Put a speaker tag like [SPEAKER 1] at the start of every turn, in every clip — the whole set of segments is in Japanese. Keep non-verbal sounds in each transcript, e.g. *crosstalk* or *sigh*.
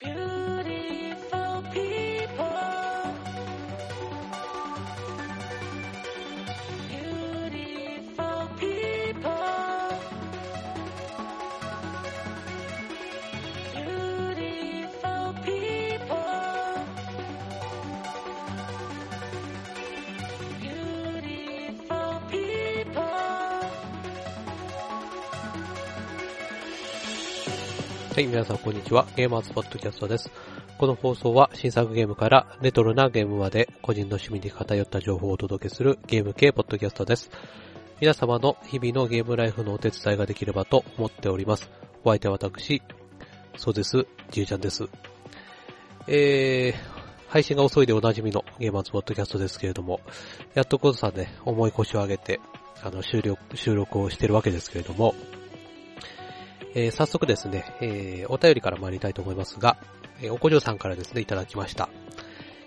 [SPEAKER 1] Beautiful
[SPEAKER 2] はい、皆さんこんにちは。ゲーマーズポッドキャストです。この放送は新作ゲームからレトロなゲームまで個人の趣味に偏った情報をお届けするゲーム系ポッドキャストです。皆様の日々のゲームライフのお手伝いができればと思っております。お相手は私、そうです、じいちゃんです。えー、配信が遅いでおなじみのゲーマーズポッドキャストですけれども、やっとこそさんね、重い腰を上げて、あの、収録、収録をしてるわけですけれども、えー早速ですね、えーお便りから参りたいと思いますが、えーおこじょうさんからですね、いただきました。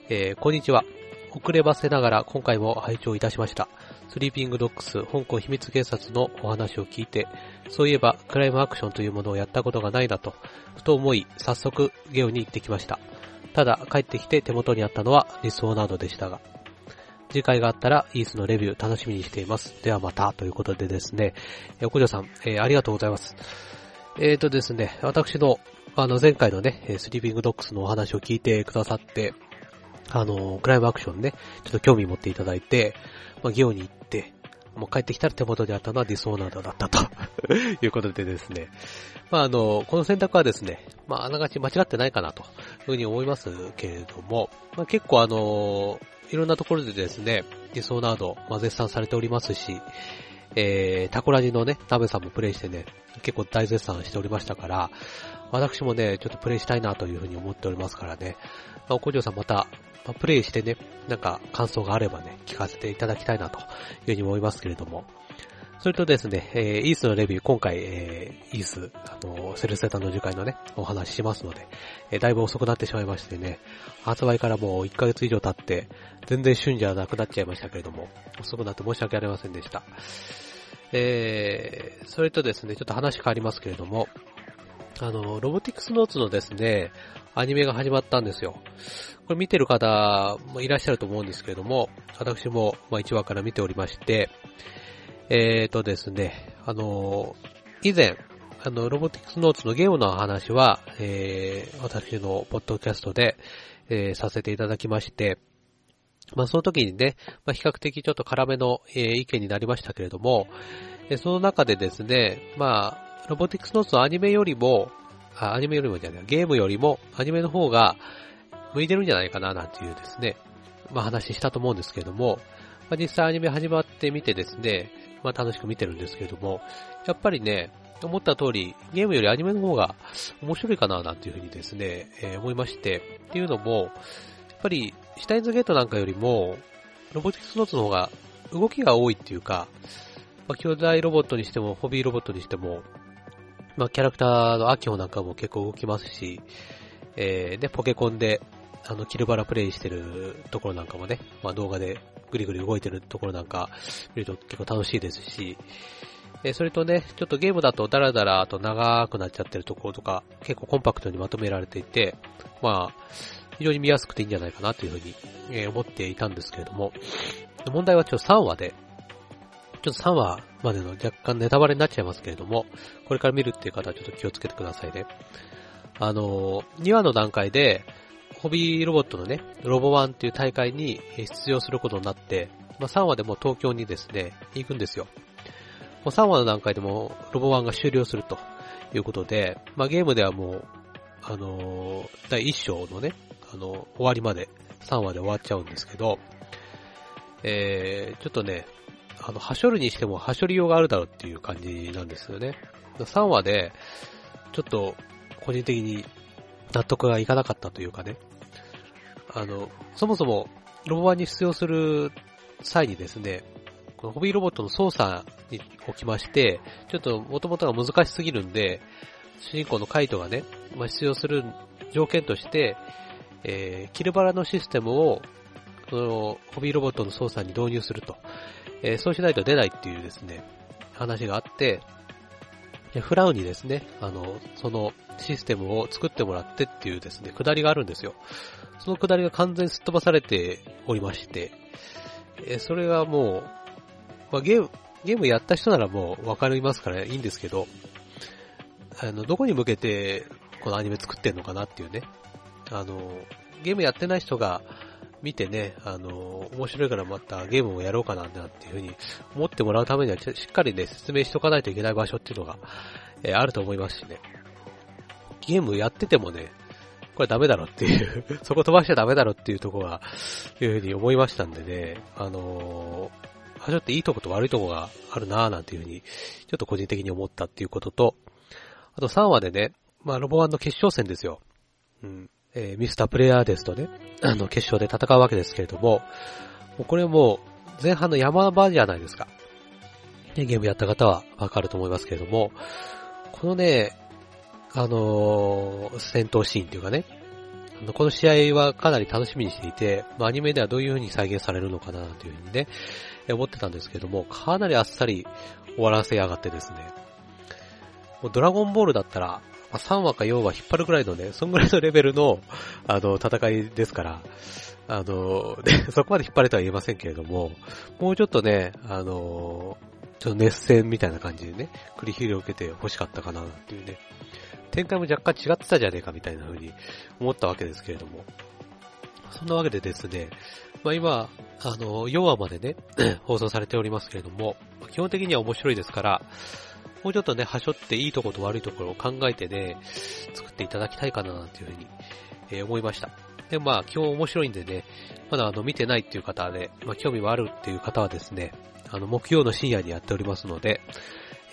[SPEAKER 2] えこんにちは。遅ればせながら今回も拝聴いたしました。スリーピングドッグス香港秘密警察のお話を聞いて、そういえばクライムアクションというものをやったことがないなと、ふと思い、早速ゲオに行ってきました。ただ、帰ってきて手元にあったのは理想などでしたが、次回があったらイースのレビュー楽しみにしています。ではまた、ということでですね、えおこじょさん、えーありがとうございます。えーとですね、私の、あの、前回のね、スリーピングドッグスのお話を聞いてくださって、あの、クライムアクションね、ちょっと興味持っていただいて、まあ、ゲオに行って、もう帰ってきたら手元にあったのはディソーナードだったと *laughs* いうことでですね、まあ、あの、この選択はですね、まあ、あながち間違ってないかなというふうに思いますけれども、まあ、結構あの、いろんなところでですね、ディソーナード、まあ、絶賛されておりますし、えー、タコラジのね、ナベさんもプレイしてね、結構大絶賛しておりましたから、私もね、ちょっとプレイしたいなというふうに思っておりますからね、まあ、おこじょうさんまた、まあ、プレイしてね、なんか感想があればね、聞かせていただきたいなというふうに思いますけれども、それとですね、えー、イースのレビュー、今回、えー、イース、あの、セルセタの樹海のね、お話ししますので、えーだいぶ遅くなってしまいましてね、発売からもう1ヶ月以上経って、全然旬じゃなくなっちゃいましたけれども、遅くなって申し訳ありませんでした。えー、それとですね、ちょっと話変わりますけれども、あの、ロボティクスノーツのですね、アニメが始まったんですよ。これ見てる方もいらっしゃると思うんですけれども、私もまあ1話から見ておりまして、えーとですね、あの、以前、あの、ロボティクスノーツのゲームの話は、えー、私のポッドキャストで、えーさせていただきまして、まあその時にね、まあ比較的ちょっと辛めの、えー意見になりましたけれども、えその中でですね、まあ、ロボティクスノーツのアニメよりも、あアニメよりもじゃない、ゲームよりもアニメの方が向いてるんじゃないかななんていうですね、まあ話したと思うんですけれども、まあ実際アニメ始まってみてですね、まあ楽しく見てるんですけれども、やっぱりね、思った通り、ゲームよりアニメの方が面白いかななんていうふうにですね、えー思いまして、っていうのも、やっぱり、シュタインズゲートなんかよりも、ロボティクスノーツの方が動きが多いっていうか、まあ、兄弟ロボットにしても、ホビーロボットにしても、まあ、キャラクターのアキホなんかも結構動きますし、えー、で、ポケコンで、あの、キルバラプレイしてるところなんかもね、まあ、動画でグリグリ動いてるところなんか見ると結構楽しいですし、えーそれとね、ちょっとゲームだとダラダラと長くなっちゃってるところとか、結構コンパクトにまとめられていて、まあ、非常に見やすくていいんじゃないかなというふうに、え思っていたんですけれども、問題はちょっと3話で、ちょっと3話までの若干ネタバレになっちゃいますけれども、これから見るっていう方はちょっと気をつけてくださいね。あの、2話の段階で、ホビーロボットのね、ロボワンっていう大会に出場することになって、まあ、3話でも東京にですね、行くんですよ。もう3話の段階でもロボワンが終了するということで、まあ、ゲームではもう、あのー第1章のね、あの終わりまで3話で終わっちゃうんですけど、えー、ちょっとね、あの、はしょるにしてもはしょりようがあるだろうっていう感じなんですよね。3話で、ちょっと、個人的に納得がいかなかったというかね、あの、そもそも、ロボワンに出場する際にですね、このホビーロボットの操作におきまして、ちょっと元々が難しすぎるんで、主人公のカイトがね、まあ、出場する条件として、えー、キルバラのシステムを、その、ホビーロボットの操作に導入すると。えーそうしないと出ないっていうですね、話があって、フラウにですね、あの、そのシステムを作ってもらってっていうですね、くだりがあるんですよ。そのくだりが完全にすっ飛ばされておりまして、えそれがもう、まあ、ゲーム、ゲームやった人ならもうわかりますからいいんですけど、あの、どこに向けてこのアニメ作ってんのかなっていうね。あの、ゲームやってない人が見てね、あの、面白いからまたゲームをやろうかなっていうふうに思ってもらうためにはしっかりね、説明しとかないといけない場所っていうのが、えーあると思いますしね。ゲームやっててもね、これダメだろっていう、*laughs* そこ飛ばしちゃダメだろっていうとこが、いうふうに思いましたんでね、あのーちょっといいとこと悪いとこがあるなぁなんていうふうに、ちょっと個人的に思ったっていうことと、あと3話でね、まあロボワンの決勝戦ですよ。うん。えーミスタープレイヤーですとね、あの、決勝で戦うわけですけれども、もうこれもう前半の山場じゃないですか。ねゲームやった方はわかると思いますけれども、このね、あのー戦闘シーンっていうかね、この試合はかなり楽しみにしていて、まあ、アニメではどういう風に再現されるのかなという風にね、思ってたんですけども、かなりあっさり終わらせやがってですね、もうドラゴンボールだったら、まあ3話か4話引っ張るぐらいのね、そんぐらいのレベルの、あの、戦いですから、あの、で *laughs* そこまで引っ張れとは言えませんけれども、もうちょっとね、あの、ちょっと熱戦みたいな感じでね、繰り広げて欲しかったかなっていうね、展開も若干違ってたじゃねえかみたいな風に思ったわけですけれども、そんなわけでですね、まあ今、あの、4話までね、*clears throat* 放送されておりますけれども、基本的には面白いですから、もうちょっとね、はしょっていいところと悪いところを考えてね、作っていただきたいかななんていうふうに、えー思いました。で、まあ、今日面白いんでね、まだあの、見てないっていう方で、まあ、興味はあるっていう方はですね、あの、木曜の深夜にやっておりますので、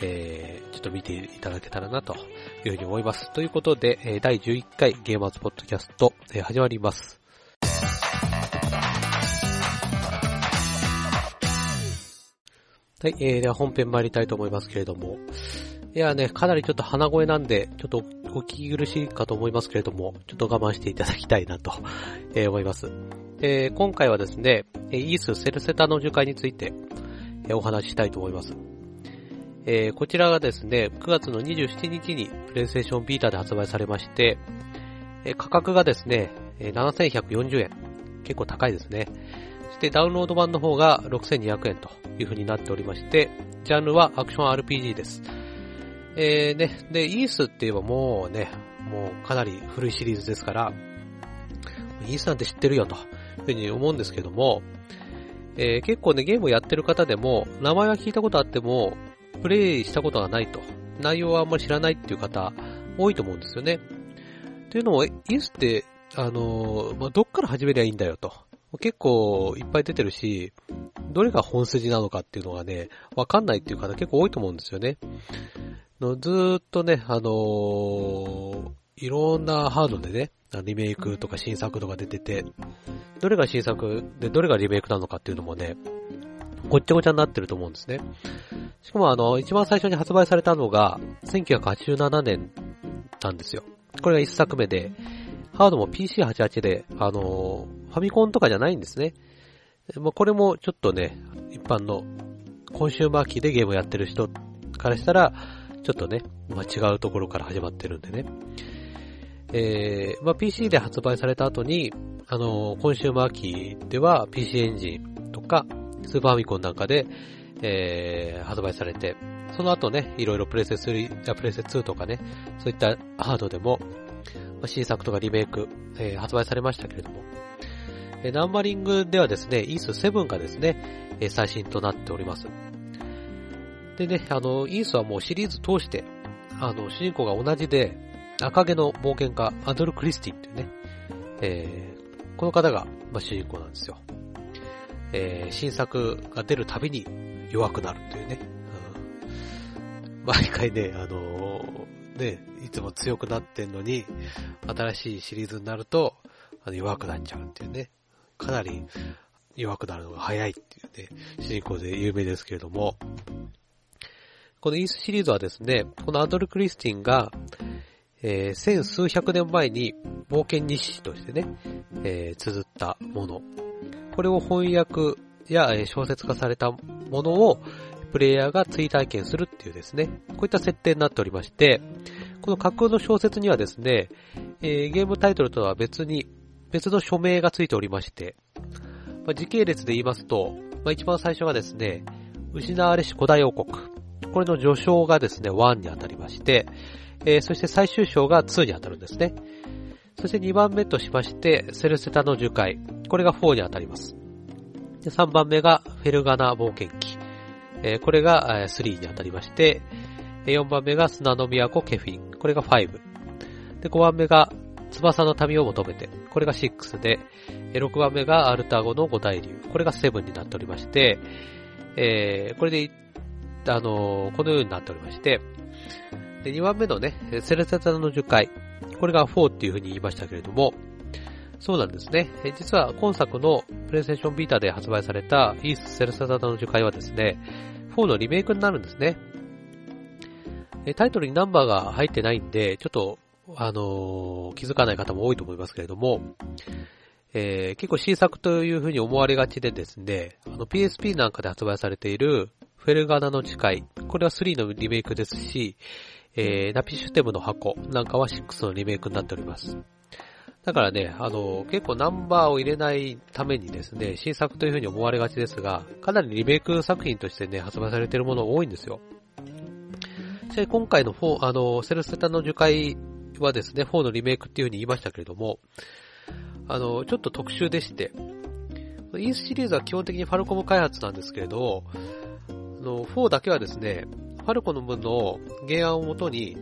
[SPEAKER 2] えー、ちょっと見ていただけたらなというふうに思います。ということで、えー第11回ゲーマーズポッドキャスト、えー始まります。はい、えー、では本編参りたいと思いますけれども、いやね、かなりちょっと鼻声なんで、ちょっとお聞き苦しいかと思いますけれども、ちょっと我慢していただきたいなと、えー思います。えー今回はですね、イースセルセタの樹海について、えーお話ししたいと思います。えーこちらがですね、9月の27日にプレイステーションビータで発売されまして、えー価格がですね、7140円。結構高いですね。そしてダウンロード版の方が6200円という風になっておりまして、ジャンルはアクション RPG です。えー、ね、で、イースって言えばもうね、もうかなり古いシリーズですから、イースなんて知ってるよという風に思うんですけども、えー結構ね、ゲームをやってる方でも、名前は聞いたことあっても、プレイしたことがないと、内容はあんまり知らないっていう方、多いと思うんですよね。というのも、イースって、あのーまあ、どっから始めりゃいいんだよと。結構いっぱい出てるし、どれが本筋なのかっていうのがね、わかんないっていう方結構多いと思うんですよね。のずーっとね、あのーいろんなハードでね、リメイクとか新作とか出てて、どれが新作でどれがリメイクなのかっていうのもね、ごっちゃごちゃになってると思うんですね。しかもあの、一番最初に発売されたのが、1987年なんですよ。これが一作目で、ハードも PC88 で、あのーファミコンとかじゃないんですね。まあ、これもちょっとね、一般のコンシューマー機でゲームやってる人からしたら、ちょっとね、まあ、違うところから始まってるんでね。えー、まあ、PC で発売された後に、あのーコンシューマー機では PC エンジンとか、スーパーファミコンなんかで、えー、発売されて、その後ね、いろいろプレイス3、あプレイス2とかね、そういったハードでも、新作とかリメイク、えー発売されましたけれども、えーナンバリングではですね、イース7がですね、えー最新となっております。でね、あの、イースはもうシリーズ通して、あの、主人公が同じで、赤毛の冒険家、アドル・クリスティンっていうね、えーこの方が、まあ、主人公なんですよ。えー新作が出るたびに弱くなるというね。うん毎回ね、あのーね、いつも強くなってんのに、新しいシリーズになると、あの弱くなっちゃうっていうね。かなり弱くなるのが早いっていうね、主人公で有名ですけれども、このイースシリーズはですね、このアドル・クリスティンが、えー千数百年前に冒険日誌としてね、えー綴ったもの。これを翻訳やえ小説化されたものをプレイヤーが追体験するっていうですね、こういった設定になっておりまして、この架空の小説にはですね、えーゲームタイトルとは別に、別の署名がついておりまして、まあ時系列で言いますと、まあ、一番最初がですね、失われし古代王国。これの序章がですね、1に当たりまして、えーそして最終章が2に当たるんですね。そして2番目としまして、セルセタの樹海。これが4に当たります。で3番目がフェルガナ冒険記。えこれが3に当たりまして、4番目が砂の都ケフィン。これが5。で、5番目が翼の民を求めて。これが6で、6番目がアルタゴの五大流。これが7になっておりまして、えーこれで、あのーこのようになっておりまして、で、2番目のね、セルセタの樹海。これが4っていう風に言いましたけれども、そうなんですね。え実は今作のプレイステーションビータで発売されたイース・セルサタの樹海はですね、4のリメイクになるんですね。タイトルにナンバーが入ってないんで、ちょっと、あのー気づかない方も多いと思いますけれども、えー結構新作という風に思われがちでですね、あの PSP なんかで発売されているフェルガナの誓い、これは3のリメイクですし、えーナピシュテムの箱なんかは6のリメイクになっております。だからね、あの、結構ナンバーを入れないためにですね、新作という風に思われがちですが、かなりリメイク作品としてね、発売されているもの多いんですよ。ちなみに今回の4、あの、セルセタの樹海はですね、4のリメイクっていう風に言いましたけれども、あの、ちょっと特殊でして、イースシリーズは基本的にファルコム開発なんですけれど、あの、4だけはですね、ファルコムの原案をもとに、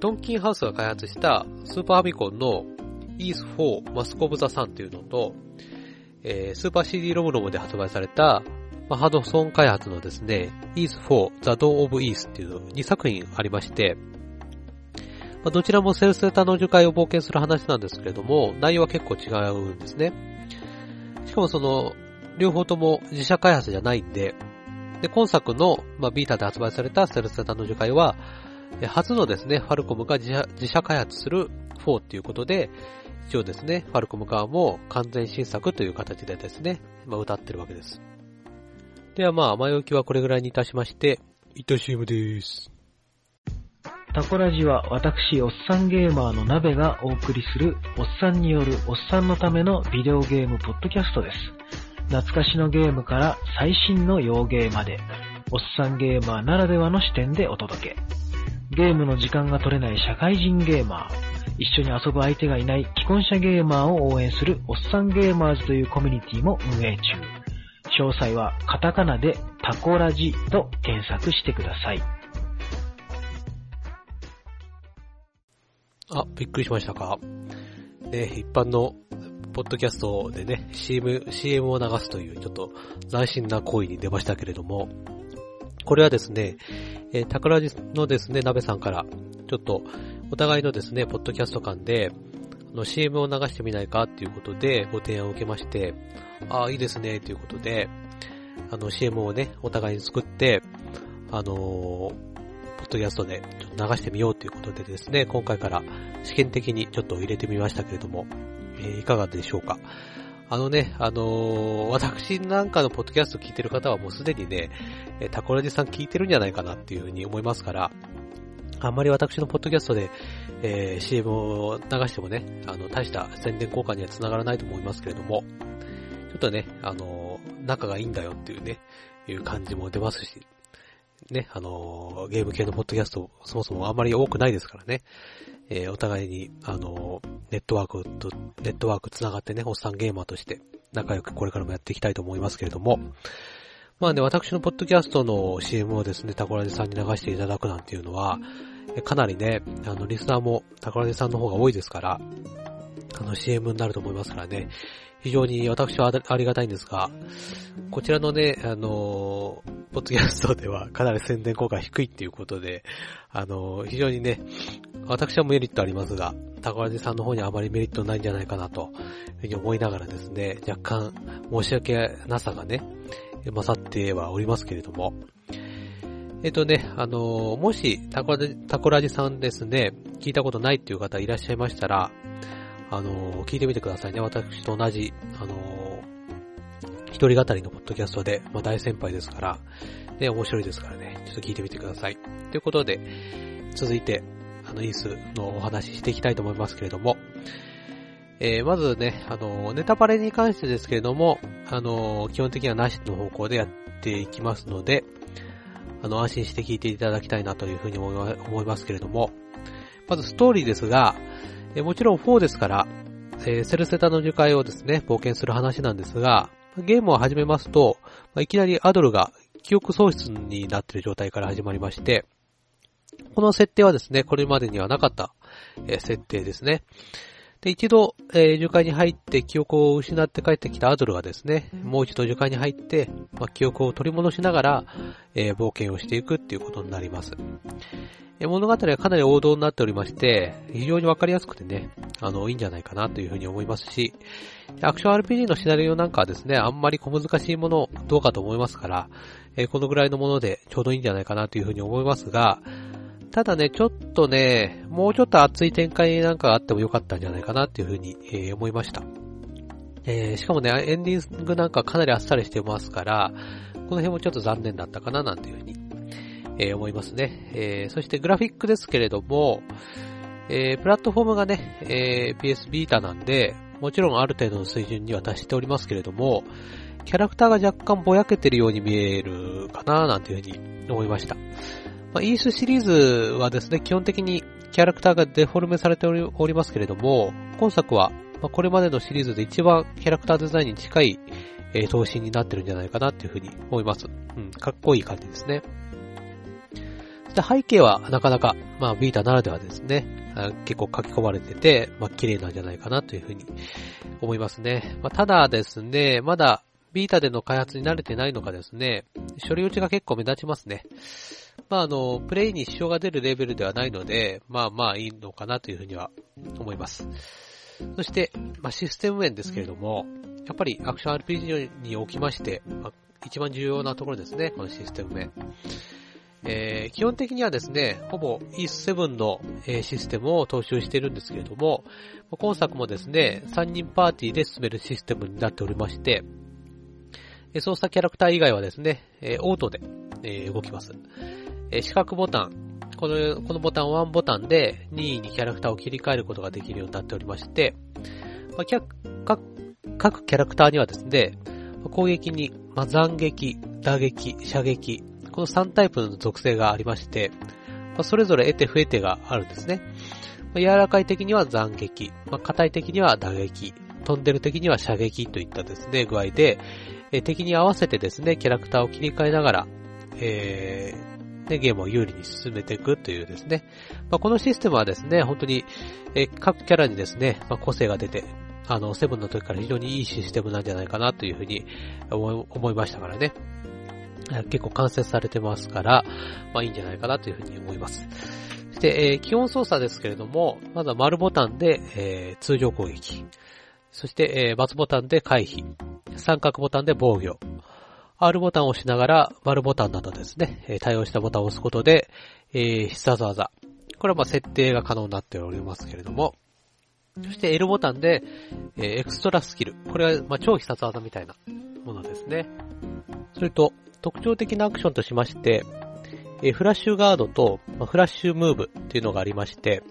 [SPEAKER 2] トンキンハウスが開発したスーパーファミコンのイース4マスクオブザサンっていうのと、えースーパー CD ロムロムで発売された、まあ、ハドソン開発のですね、イース4ザ・ドー・オブ・イースっていう2作品ありまして、まあ、どちらもセルセタの樹海を冒険する話なんですけれども、内容は結構違うんですね。しかもその、両方とも自社開発じゃないんで、で、今作の、まあ、ビータで発売されたセルセタの樹海は、初のですね、ファルコムが自社自社開発する4っていうことで、一応ですね、ファルコム側も完全新作という形でですね、まあ、歌ってるわけです。ではまあ、前置きはこれぐらいにいたしまして、いった CM です。
[SPEAKER 3] タコラジは私、おっさんゲーマーの鍋がお送りする、おっさんによるおっさんのためのビデオゲームポッドキャストです。懐かしのゲームから最新の洋ゲーまで、おっさんゲーマーならではの視点でお届け。ゲームの時間が取れない社会人ゲーマー、一緒に遊ぶ相手がいない既婚者ゲーマーを応援するおっさんゲーマーズというコミュニティも運営中。詳細はカタカナでタコラジと検索してください。
[SPEAKER 2] あ、びっくりしましたかね、一般のポッドキャストでね、CM、CM を流すというちょっと斬新な行為に出ましたけれども、これはですね、えー、タクラジのですね、鍋さんから、ちょっと、お互いのですね、ポッドキャスト間で、の CM を流してみないかっていうことでご提案を受けまして、ああ、いいですね、ということで、あの CM をね、お互いに作って、あのーポッドキャストでちょっと流してみようということでですね、今回から試験的にちょっと入れてみましたけれども、えーいかがでしょうか。あのね、あのー私なんかのポッドキャスト聞いてる方はもうすでにね、タコラジさん聞いてるんじゃないかなっていうふうに思いますから、あんまり私のポッドキャストで、えー CM を流してもね、あの、大した宣伝効果には繋がらないと思いますけれども、ちょっとね、あの仲がいいんだよっていうね、いう感じも出ますし、ね、あのゲーム系のポッドキャスト、そもそもあんまり多くないですからね、えーお互いに、あのネットワークと、ネットワーク繋がってね、おっさんゲーマーとして、仲良くこれからもやっていきたいと思いますけれども、まあね、私のポッドキャストの CM をですね、タコラジさんに流していただくなんていうのは、えかなりね、あの、リスナーもタコラジさんの方が多いですから、あの、CM になると思いますからね、非常に私はあありがたいんですが、こちらのね、あのーポッドキャストではかなり宣伝効果が低いっていうことで、あのー非常にね、私はメリットありますが、タコラジさんの方にはあまりメリットないんじゃないかなと、いうふうに思いながらですね、若干申し訳なさがね、勝ってはおりますけれども、えっとね、あのーもしタコラジ、タコラジさんですね、聞いたことないっていう方いらっしゃいましたら、あのー聞いてみてくださいね。私と同じ、あのー一人語りのポッドキャストで、まあ、大先輩ですから、ね、面白いですからね、ちょっと聞いてみてください。ということで、続いて、あの、イースのお話ししていきたいと思いますけれども、えー、まずね、あの、ネタバレに関してですけれども、あの、基本的にはなしの方向でやっていきますので、あの、安心して聞いていただきたいなというふうに思いますけれども、まずストーリーですが、えーもちろん4ですから、えーセルセタの樹海をですね、冒険する話なんですが、ゲームを始めますと、まあいきなりアドルが記憶喪失になっている状態から始まりまして、この設定はですね、これまでにはなかった、え設定ですね。で、一度、えー樹海に入って記憶を失って帰ってきたアドルがですね、もう一度樹海に入って、まあ、記憶を取り戻しながら、えー冒険をしていくっていうことになります。えー物語はかなり王道になっておりまして、非常にわかりやすくてね、あの、いいんじゃないかなというふうに思いますし、アクション RPG のシナリオなんかはですね、あんまり小難しいものどうかと思いますから、えーこのぐらいのものでちょうどいいんじゃないかなというふうに思いますが、ただね、ちょっとね、もうちょっと熱い展開なんかあってもよかったんじゃないかなっていうふうに、えー思いました。えーしかもね、エンディングなんかかなりあっさりしてますから、この辺もちょっと残念だったかななんていうふうに、えー思いますね。えーそしてグラフィックですけれども、えープラットフォームがね、えー PS ビータなんで、もちろんある程度の水準には達しておりますけれども、キャラクターが若干ぼやけてるように見えるかななんていうふうに思いました。まあ、イースシリーズはですね、基本的にキャラクターがデフォルメされておりますけれども、今作は、まあ、これまでのシリーズで一番キャラクターデザインに近い、えー、頭身になってるんじゃないかなっていうふうに思います。うん、かっこいい感じですね。で背景はなかなか、まあ、ビータならではですね、結構書き込まれてて、まあ、綺麗なんじゃないかなというふうに思いますね。まあ、ただですね、まだ、ビータでの開発に慣れてないのかですね、処理落ちが結構目立ちますね。まあ、あの、プレイに支障が出るレベルではないので、まあまあいいのかなというふうには思います。そして、まあ、システム面ですけれども、やっぱりアクション RPG におきまして、まあ、一番重要なところですね、このシステム面。えー基本的にはですね、ほぼ E7 の、えーシステムを踏襲しているんですけれども、今作もですね、3人パーティーで進めるシステムになっておりまして、操作キャラクター以外はですね、えーオートで、えー動きます。えー四角ボタン、この、このボタン1ボタンで任意にキャラクターを切り替えることができるようになっておりまして、まあ、各各キャラクターにはですね、攻撃に、まあ、斬撃、打撃、射撃、この3タイプの属性がありまして、まあ、それぞれ得て増えてがあるんですね。まあ、柔らかい的には斬撃、まあ、硬い的には打撃、飛んでる的には射撃といったですね、具合で、え敵に合わせてですね、キャラクターを切り替えながら、えーね、ゲームを有利に進めていくというですね。まあ、このシステムはですね、本当に、え各キャラにですね、まあ、個性が出て、あの、セブンの時から非常にいいシステムなんじゃないかなというふうに思い思いましたからね。結構完成されてますから、まあいいんじゃないかなというふうに思います。そして、えー基本操作ですけれども、まずは丸ボタンで、えー通常攻撃。そして、えー、×ボタンで回避。三角ボタンで防御。R ボタンを押しながら、丸ボタンなどですね、対応したボタンを押すことで、えー必殺技。これはま設定が可能になっておりますけれども、そして L ボタンで、えーエクストラスキル。これはま超必殺技みたいなものですね。それと、特徴的なアクションとしまして、えーフラッシュガードと、まフラッシュムーブっていうのがありまして、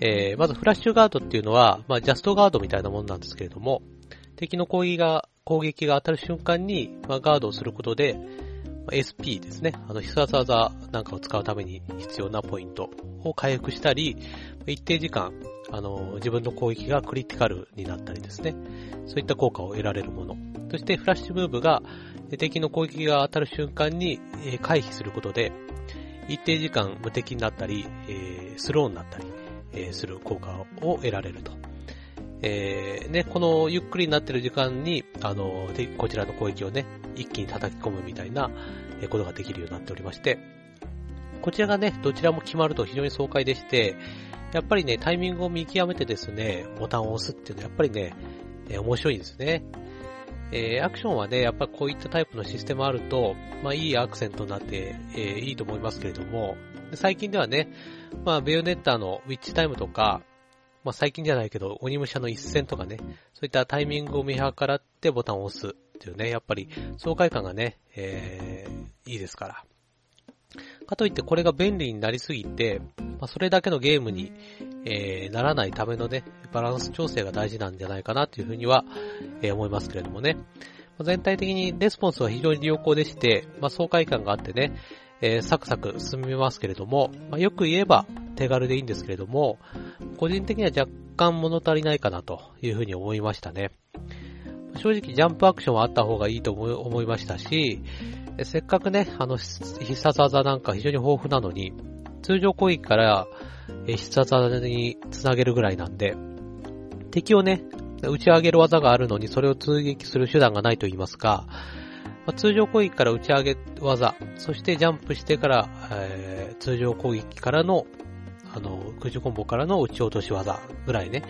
[SPEAKER 2] えーまずフラッシュガードっていうのは、まあ、ジャストガードみたいなものなんですけれども、敵の攻撃が、攻撃が当たる瞬間に、まあ、ガードをすることで、まあ SP ですね。あの、必殺技なんかを使うために必要なポイントを回復したり、一定時間、あの、自分の攻撃がクリティカルになったりですね。そういった効果を得られるもの。そして、フラッシュムーブが、敵の攻撃が当たる瞬間に、回避することで、一定時間無敵になったり、スローになったり、する効果を得られると。えーね、このゆっくりになってる時間に、あの、でこちらの攻撃をね、一気に叩き込むみたいなえことができるようになっておりまして、こちらがね、どちらも決まると非常に爽快でして、やっぱりね、タイミングを見極めてですね、ボタンを押すっていうのはやっぱりね、えー面白いんですね。えーアクションはね、やっぱこういったタイプのシステムあると、まあいいアクセントになって、えーいいと思いますけれども、最近ではね、まあベヨネッタのウィッチタイムとか、まあ最近じゃないけど、鬼武者の一戦とかね、そういったタイミングを見計らってボタンを押す、っていうね、やっぱり爽快感がね、えー、いいですから。かといってこれが便利になりすぎて、まあ、それだけのゲームに、えー、ならないためのね、バランス調整が大事なんじゃないかなというふうには、えー、思いますけれどもね。全体的にレスポンスは非常に良好でして、まあ、爽快感があってね、えーサクサク進みますけれども、まあ、よく言えば手軽でいいんですけれども、個人的には若干物足りないかなというふうに思いましたね。正直ジャンプアクションはあった方がいいと思いましたし、せっかくね、あの必殺技なんか非常に豊富なのに、通常攻撃から必殺技につなげるぐらいなんで、敵をね、打ち上げる技があるのにそれを通撃する手段がないと言いますか、まあ通常攻撃から打ち上げ技、そしてジャンプしてから、えー通常攻撃からの、あの、空中コンボからの打ち落とし技ぐらいね、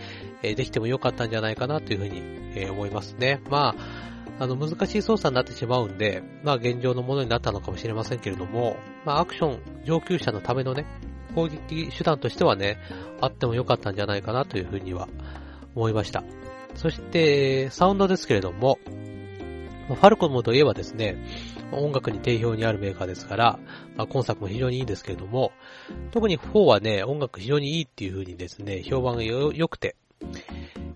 [SPEAKER 2] えーできてもよかったんじゃないかなというふうに、えー思いますね。まあ、あの、難しい操作になってしまうんで、まあ、現状のものになったのかもしれませんけれども、まあ、アクション上級者のためのね、攻撃手段としてはね、あってもよかったんじゃないかなというふうには思いました。そして、サウンドですけれども、ファルコムといえばですね、音楽に定評にあるメーカーですから、まあ、今作も非常にいいんですけれども、特に4はね、音楽非常にいいっていう風にですね、評判が良くて、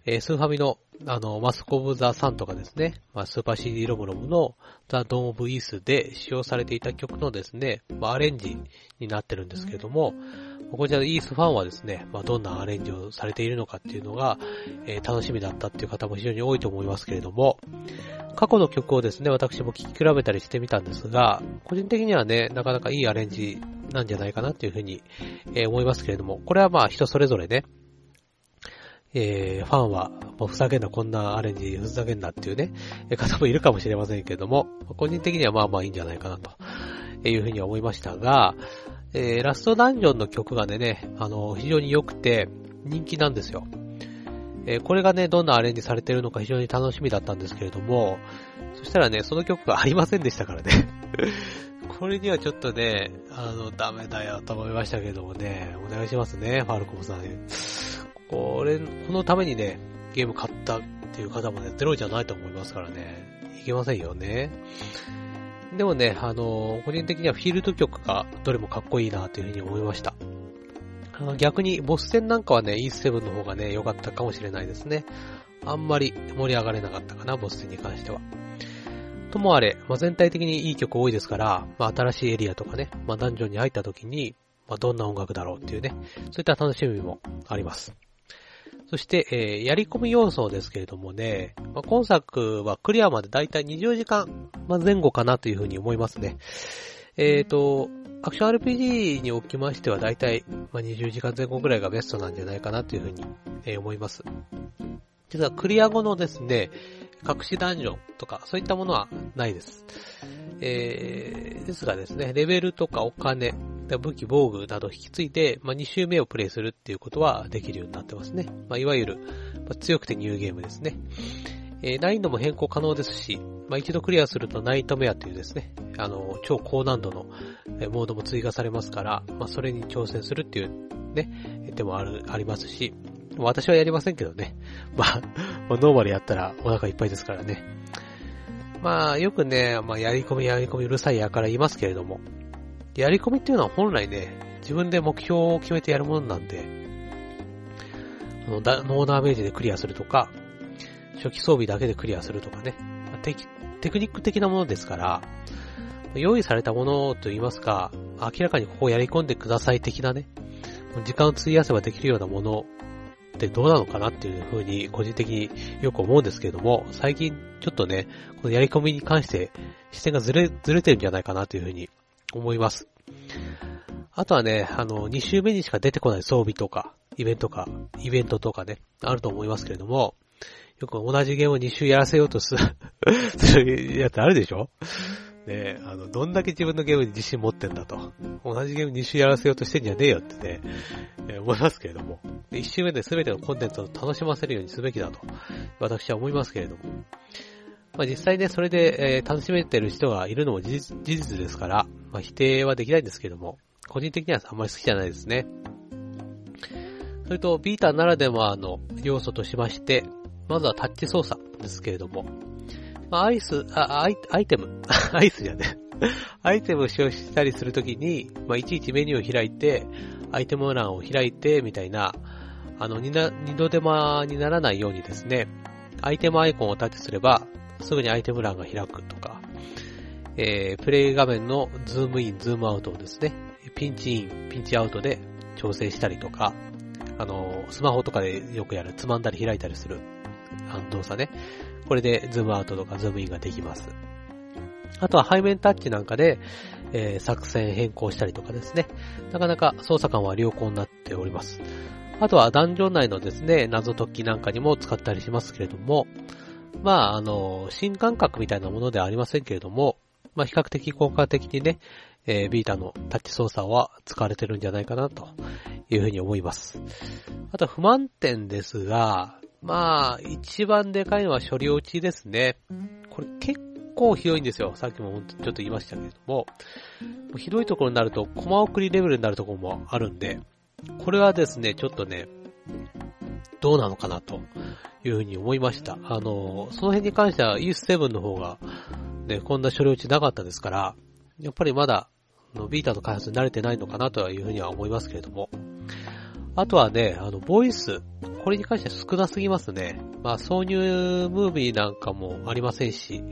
[SPEAKER 2] えースーファミの、あの、マスコブ・ザ・サンとかですね、まあ、スーパー CD ロムロムのザ・ドン・オブ・イースで使用されていた曲のですね、まあ、アレンジになってるんですけれども、こちらのイースファンはですね、まあ、どんなアレンジをされているのかっていうのが、えー楽しみだったっていう方も非常に多いと思いますけれども、過去の曲をですね、私も聴き比べたりしてみたんですが、個人的にはね、なかなかいいアレンジなんじゃないかなっていうふうに、えー思いますけれども、これはまあ人それぞれね、えー、ファンは、もうふざけんな、こんなアレンジ、ふざけんなっていうね、方もいるかもしれませんけれども、個人的にはまあまあいいんじゃないかなというふうに思いましたが、えー、ラストダンジョンの曲がね、あの、非常に良くて、人気なんですよ。えーこれがね、どんなアレンジされてるのか非常に楽しみだったんですけれども、そしたらね、その曲がありませんでしたからね。*laughs* これにはちょっとね、あの、ダメだよと思いましたけどもね、お願いしますね、ファルコムさん。これ、このためにね、ゲーム買ったっていう方もね、ゼロじゃないと思いますからね、いけませんよね。でもね、あの、個人的にはフィールド曲がどれもかっこいいなというふうに思いました。逆に、ボス戦なんかはね、イース7の方がね、良かったかもしれないですね。あんまり盛り上がれなかったかな、ボス戦に関しては。ともあれ、まあ、全体的にいい曲多いですから、まあ、新しいエリアとかね、まあ、ダンジョンに入った時に、まあ、どんな音楽だろうっていうね、そういった楽しみもあります。そして、えーやり込み要素ですけれどもね、まあ、今作はクリアまでだいたい20時間、まあ、前後かなというふうに思いますね。えーと、アクション RPG におきましてはだいたいまあ20時間前後ぐらいがベストなんじゃないかなというふうに、えー思います。実はクリア後のですね、隠しダンジョンとかそういったものはないです。えー、ですがですね、レベルとかお金、武器、防具など引き継いで、まあ、2周目をプレイするっていうことはできるようになってますね。まあ、いわゆる、まあ強くてニューゲームですね。えー難易度も変更可能ですし、まあ、一度クリアするとナイトメアというですね、あの、超高難度のえモードも追加されますから、まあ、それに挑戦するっていうね、でもある、ありますし、私はやりませんけどね。*laughs* まあ、まあノーマルやったらお腹いっぱいですからね。まあ、よくね、まあ、やり込みやり込みうるさいやから言いますけれども、やり込みっていうのは本来ね、自分で目標を決めてやるものなんで、あのだノーダーメージでクリアするとか、初期装備だけでクリアするとかね、テテクニック的なものですから、用意されたものといいますか、明らかにここをやり込んでください的なね、時間を費やせばできるようなものってどうなのかなっていうふうに個人的によく思うんですけれども、最近ちょっとね、このやり込みに関して視点がずれ、ずれてるんじゃないかなというふうに思います。あとはね、あの、2週目にしか出てこない装備とか、イベントか、イベントとかね、あると思いますけれども、よく同じゲームを2週やらせようとする *laughs* するやつあるでしょ？ねあの、どんだけ自分のゲームに自信持ってんだと。同じゲーム2週やらせようとしてんじゃねえよってね、えー思いますけれども。1週目で全てのコンテンツを楽しませるようにすべきだと、私は思いますけれども。まあ実際ね、それで、え楽しめてる人がいるのも事実ですから、まあ否定はできないんですけども、個人的にはあんまり好きじゃないですね。それと、ビーターならではの要素としまして、まずはタッチ操作ですけれども、まあ、アイス、あ、アイアイテム、*laughs* アイスじゃね。アイテムを使用したりするときに、まあ、いちいちメニューを開いて、アイテム欄を開いて、みたいな、あの、二な二度手間にならないようにですね、アイテムアイコンをタッチすれば、すぐにアイテム欄が開くとか、えー、プレイ画面のズームイン、ズームアウトをですね、ピンチイン、ピンチアウトで調整したりとか、あの、スマホとかでよくやる、つまんだり開いたりする、あの動作ね。これでズームアウトとかズームインができます。あとは背面タッチなんかで、えー、作戦変更したりとかですね。なかなか操作感は良好になっております。あとはダンジョン内のですね、謎解きなんかにも使ったりしますけれども、まあ、あの、新感覚みたいなものではありませんけれども、まあ、比較的効果的にね、えー、ビータのタッチ操作は使われてるんじゃないかなというふうに思います。あと不満点ですが、まあ、一番でかいのは処理落ちですね。これ結構ひどいんですよ。さっきもちょっと言いましたけれども、ひどいところになると、コマ送りレベルになるところもあるんで、これはですね、ちょっとね、どうなのかなというふうに思いました。あの、その辺に関しては E7 の方が、ね、こんな処理落ちなかったですから、やっぱりまだ、のビータの開発に慣れてないのかなというふうには思いますけれども。あとはね、あの、ボイス。これに関しては少なすぎますね。まあ、挿入ムービーなんかもありませんし、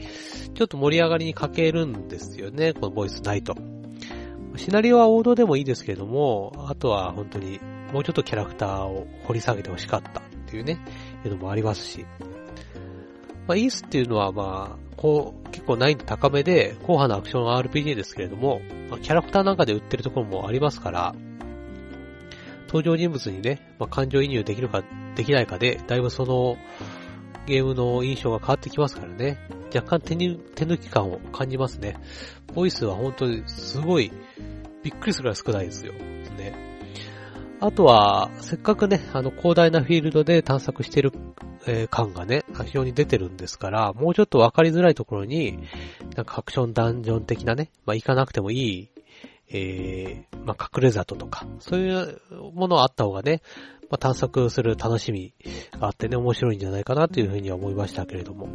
[SPEAKER 2] ちょっと盛り上がりに欠けるんですよね、このボイスないと。シナリオは王道でもいいですけれども、あとは本当にもうちょっとキャラクターを掘り下げてほしかったっていうね、いうのもありますし。まあ、イースっていうのはまあ、こう、結構難易度高めで、硬派なアクション RPG ですけれども、まあ、キャラクターなんかで売ってるところもありますから、登場人物にね、まあ、感情移入できるか、できないかで、だいぶその、ゲームの印象が変わってきますからね。若干手に、手抜き感を感じますね。ボイスは本当にすごい、びっくりするぐらい少ないですよ。あとは、せっかくね、あの広大なフィールドで探索してる、えー、感がね、非常に出てるんですから、もうちょっとわかりづらいところに、なんかアクションダンジョン的なね、まあ、行かなくてもいい、えー、まあ、隠れ里とか、そういうものあった方がね、まあ、探索する楽しみがあってね、面白いんじゃないかなというふうには思いましたけれども。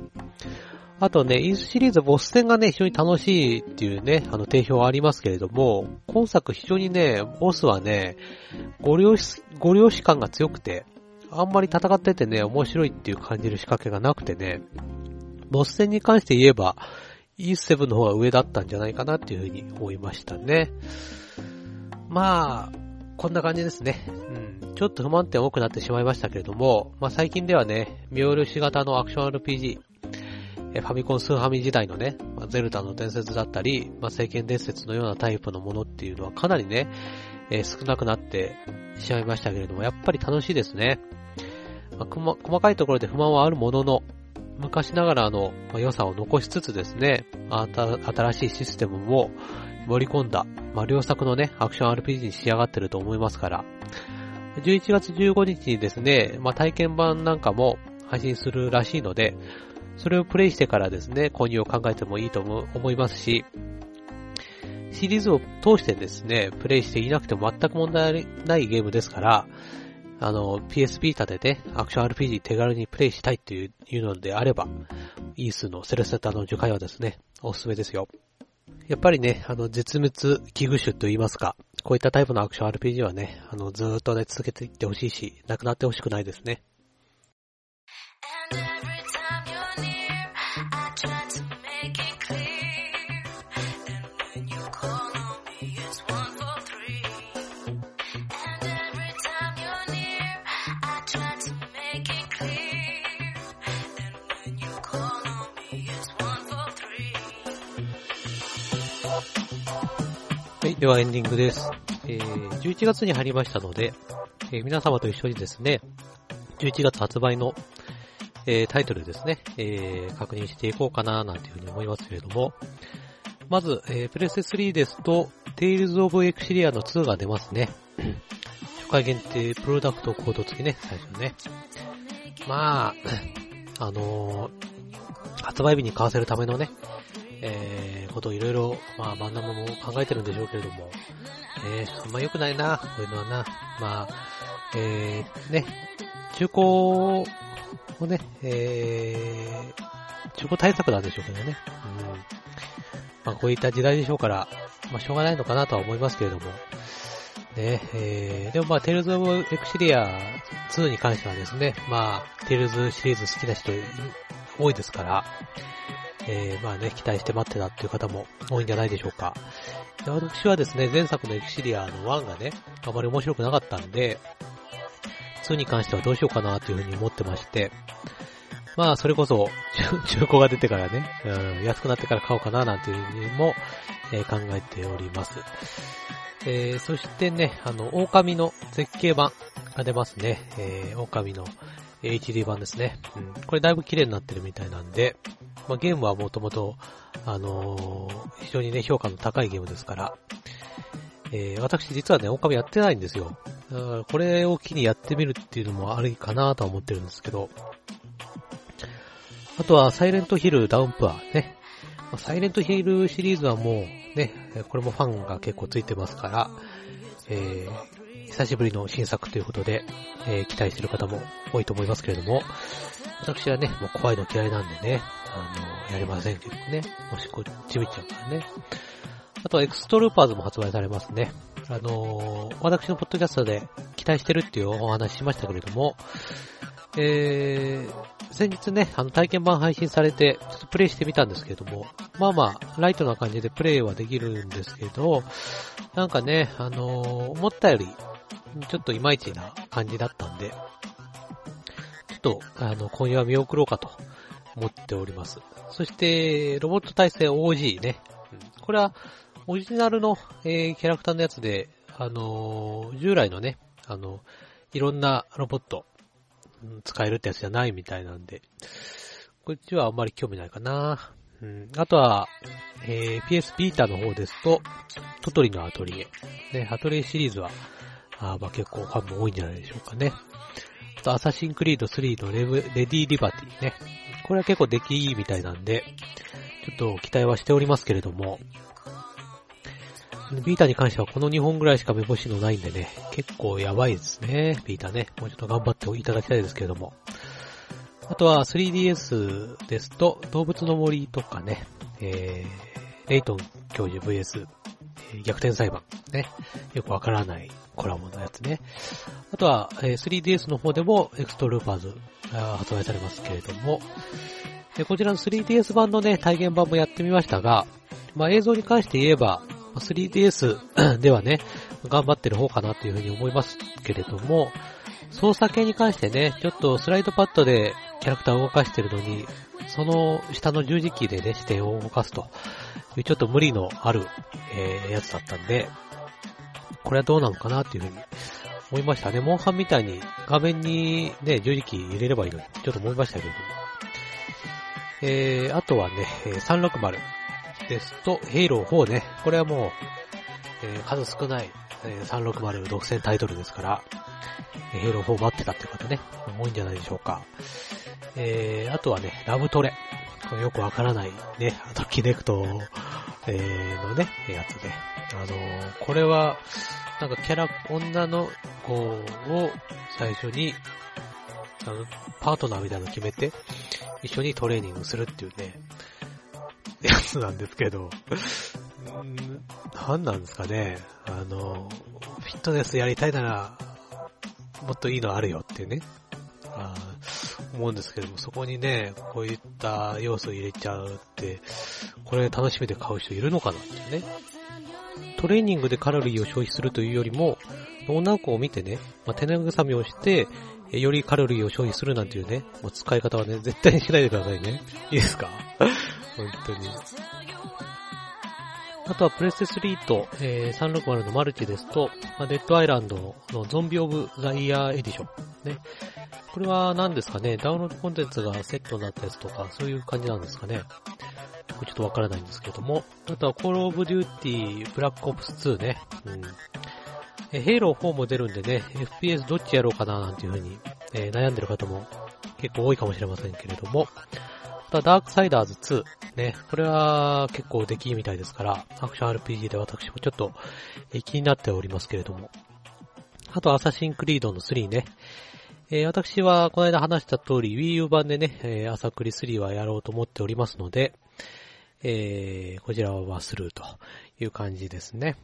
[SPEAKER 2] あとね、イースシリーズボス戦がね、非常に楽しいっていうね、あの定評はありますけれども、今作非常にね、ボスはね、ご了承、ご了承感が強くて、あんまり戦っててね、面白いっていう感じる仕掛けがなくてね、ボス戦に関して言えば、イース7の方が上だったんじゃないかなっていうふうに思いましたね。まあ、こんな感じですね。うん。ちょっと不満点多くなってしまいましたけれども、まあ最近ではね、ミオルシ型のアクション RPG、ファミコンスーファミ時代のね、まあ、ゼルダの伝説だったり、まあ、聖剣伝説のようなタイプのものっていうのはかなりね、えー、少なくなってしまいましたけれども、やっぱり楽しいですね。まあ、細かいところで不満はあるものの、昔ながらの良さを残しつつですね、新しいシステムも盛り込んだ、まあ、良作のね、アクション RPG に仕上がってると思いますから、11月15日にですね、まあ、体験版なんかも配信するらしいので、それをプレイしてからですね、購入を考えてもいいと思いますし、シリーズを通してですね、プレイしていなくても全く問題ないゲームですから、あの、PS ビータで、アクション RPG 手軽にプレイしたいっていうのであれば、イースのセレセタの樹海はですね、おすすめですよ。やっぱりね、あの、絶滅危惧種と言いますか、こういったタイプのアクション RPG はね、あの、ずーっとね、続けていってほしいし、なくなってほしくないですね。ではエンディングです。えー、11月に入りましたので、えー、皆様と一緒にですね、11月発売の、えー、タイトルですね、えー、確認していこうかななんていうふうに思いますけれども、まず、えー、プレステ3ですと、Tales of Exilia の2が出ますね。初回限定プロダクトコード付きね、最初ね。まあ、あのー、発売日に買わせるためのね、え、ことをいろいろ、まあ、バンナムも考えてるんでしょうけれども、えー、あんま良くないな、こういうのはな。まあ、えー、ね、中古をね、えー、中古対策なんでしょうけどね。うん。まあこういった時代でしょうから、まあしょうがないのかなとは思いますけれども。ね、えー、でもまあ、テイルズ・オブ・エクシリア2に関してはですね、まあ、テイルズシリーズ好きな人多いですから、えー、まあね、期待して待ってたっていう方も多いんじゃないでしょうか。で私はですね、前作のエクシリアの1がね、あまり面白くなかったんで、2に関してはどうしようかなというふうに思ってまして、まあ、それこそ、中古が出てからね、うん、安くなってから買おうかななんていうふうにも、えー考えております。えー、そしてね、あの、狼の絶景版が出ますね。えー、狼の HD 版ですね。うん、これだいぶ綺麗になってるみたいなんで、まあ、ゲームはもともと、あのー非常にね、評価の高いゲームですから、えー、私実はね、狼やってないんですよ。だからこれを機にやってみるっていうのもありかなとは思ってるんですけど、あとは、サイレントヒルダウンプアね。サイレントヒルシリーズはもうね、これもファンが結構ついてますから、えー、久しぶりの新作ということで、えー期待してる方も多いと思いますけれども、私はね、もう怖いの嫌いなんでね、あの、やりませんけどね、おしっこちびっちゃうからね。あとはエクストルーパーズも発売されますね。あのー私のポッドキャストで期待してるっていうお話しましたけれども、えー、先日ね、あの体験版配信されて、ちょっとプレイしてみたんですけれども、まあまあ、ライトな感じでプレイはできるんですけど、なんかね、あのー思ったより、ちょっといまいちな感じだったんで、ちょっと、あの、今夜は見送ろうかと思っております。そして、ロボット対戦 OG ね。これは、オリジナルの、えーキャラクターのやつで、あのー従来のね、あの、いろんなロボット、うん使えるってやつじゃないみたいなんで、こっちはあんまり興味ないかな。うん、あとは、えー PS ビータの方ですと、トトリのアトリエ。ね、アトリエシリーズは、あまあ結構ファンも多いんじゃないでしょうかね。あと、アサシンクリード3のレディリバティね。これは結構出来いいみたいなんで、ちょっと期待はしておりますけれども、ビータに関してはこの2本ぐらいしか目星のないんでね、結構やばいですね、ビータね。もうちょっと頑張っていただきたいですけれども。あとは 3DS ですと、動物の森とかね、えー、レイトン教授 VS、えー逆転裁判。ね。よくわからないコラボのやつね。あとは、えー 3DS の方でもエクストルーパーズが発売されますけれども、でこちらの 3DS 版のね、体験版もやってみましたが、まあ映像に関して言えば、3DS *coughs* ではね、頑張ってる方かなというふうに思いますけれども、操作系に関してね、ちょっとスライドパッドでキャラクターを動かしてるのに、その下の十字キーでね、視点を動かすというちょっと無理のある、えーやつだったんで、これはどうなのかなっていうふうに思いましたね。モンハンみたいに画面にね、十字キー入れればいいのに、ちょっと思いましたけども。えー、あとはね、360ですと、ヘイロー4ね。これはもう、えー数少ない、えー360独占タイトルですから、えーヘイロー4待ってたっていう方ね、多いんじゃないでしょうか。えー、あとはね、ラブトレ。これよくわからないね、あとキネクト、えー、のね、やつね。あのーこれは、なんかキャラ、女の子を最初に、あの、パートナーみたいなの決めて、一緒にトレーニングするっていうね、やつなんですけど、うーんなんなんですかね。あの、フィットネスやりたいなら、もっといいのあるよっていうね、思うんですけども、そこにね、こういった要素を入れちゃうって、これ楽しみで買う人いるのかなってね。トレーニングでカロリーを消費するというよりも、女の子を見てね、まあ、手慰めをして、よりカロリーを消費するなんていうね、もう使い方はね、絶対にしないでくださいね。いいですか？本当に。あとはプレステ3と、えー360のマルチですと、まあデッドアイランドのゾンビオブザイヤーエディション。ね。これは何ですかね？ダウンロードコンテンツがセットになったやつとか、そういう感じなんですかね？ちょっとわからないんですけども。あとはコールオブデューティーブラックオプス2ね。うん。えヘイロー4も出るんでね、FPS どっちやろうかななんていう風に、えー悩んでる方も結構多いかもしれませんけれども。あとはダークサイダーズ2。ね。これは結構出来みたいですから、アクション RPG で私もちょっと、え気になっておりますけれども。あとアサシンクリードの3ね。えー私はこの間話した通り Wii U 版でね、えー朝クリ3はやろうと思っておりますので、えーこちらはスルーという感じですね。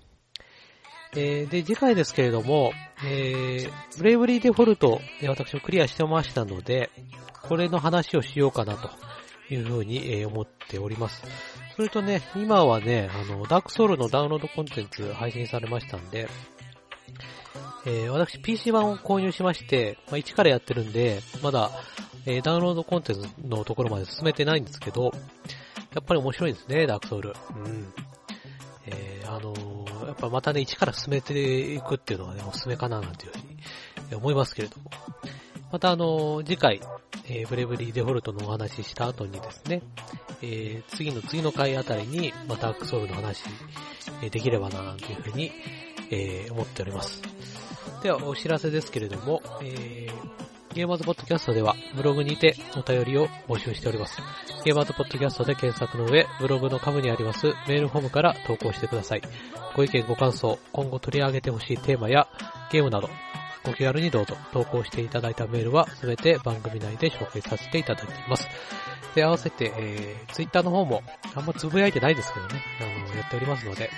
[SPEAKER 2] えーで、次回ですけれども、えーブレイブリーデフォルト、え私もクリアしてましたので、これの話をしようかなというふうに、えー思っております。それとね、今はね、あの、ダークソウルのダウンロードコンテンツ配信されましたんで、えー私 PC 版を購入しまして、まあ、1からやってるんで、まだ、えーダウンロードコンテンツのところまで進めてないんですけど、やっぱり面白いですね、ダークソウル。うん。えーあのーやっぱまたね、1から進めていくっていうのはね、おすすめかななんていうふうに思いますけれども。またあのー次回、えーブレブリーデフォルトのお話しした後にですね、えー次の次の回あたりに、またダークソウルの話、えできればな、なんていうふうに、え思っております。では、お知らせですけれども、えーゲーマーズポッドキャストでは、ブログにてお便りを募集しております。ゲーマーズポッドキャストで検索の上、ブログの下部にありますメールフォームから投稿してください。ご意見ご感想、今後取り上げてほしいテーマやゲームなど、ご気軽にどうぞ投稿していただいたメールはすべて番組内で紹介させていただきます。で、合わせて、えー、ツイッターの方もあんまつぶやいてないですけどね、あの、やっておりますので、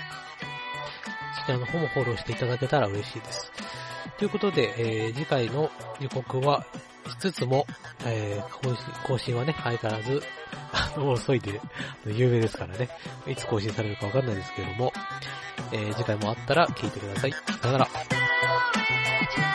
[SPEAKER 2] そちらの方もフォローしていただけたら嬉しいです。ということで、えー次回の予告はしつつも、えー更新はね、相変わらず、*laughs* あの、遅いで、有名ですからね、いつ更新されるかわかんないですけれども、えー次回もあったら聞いてください。さよなら。「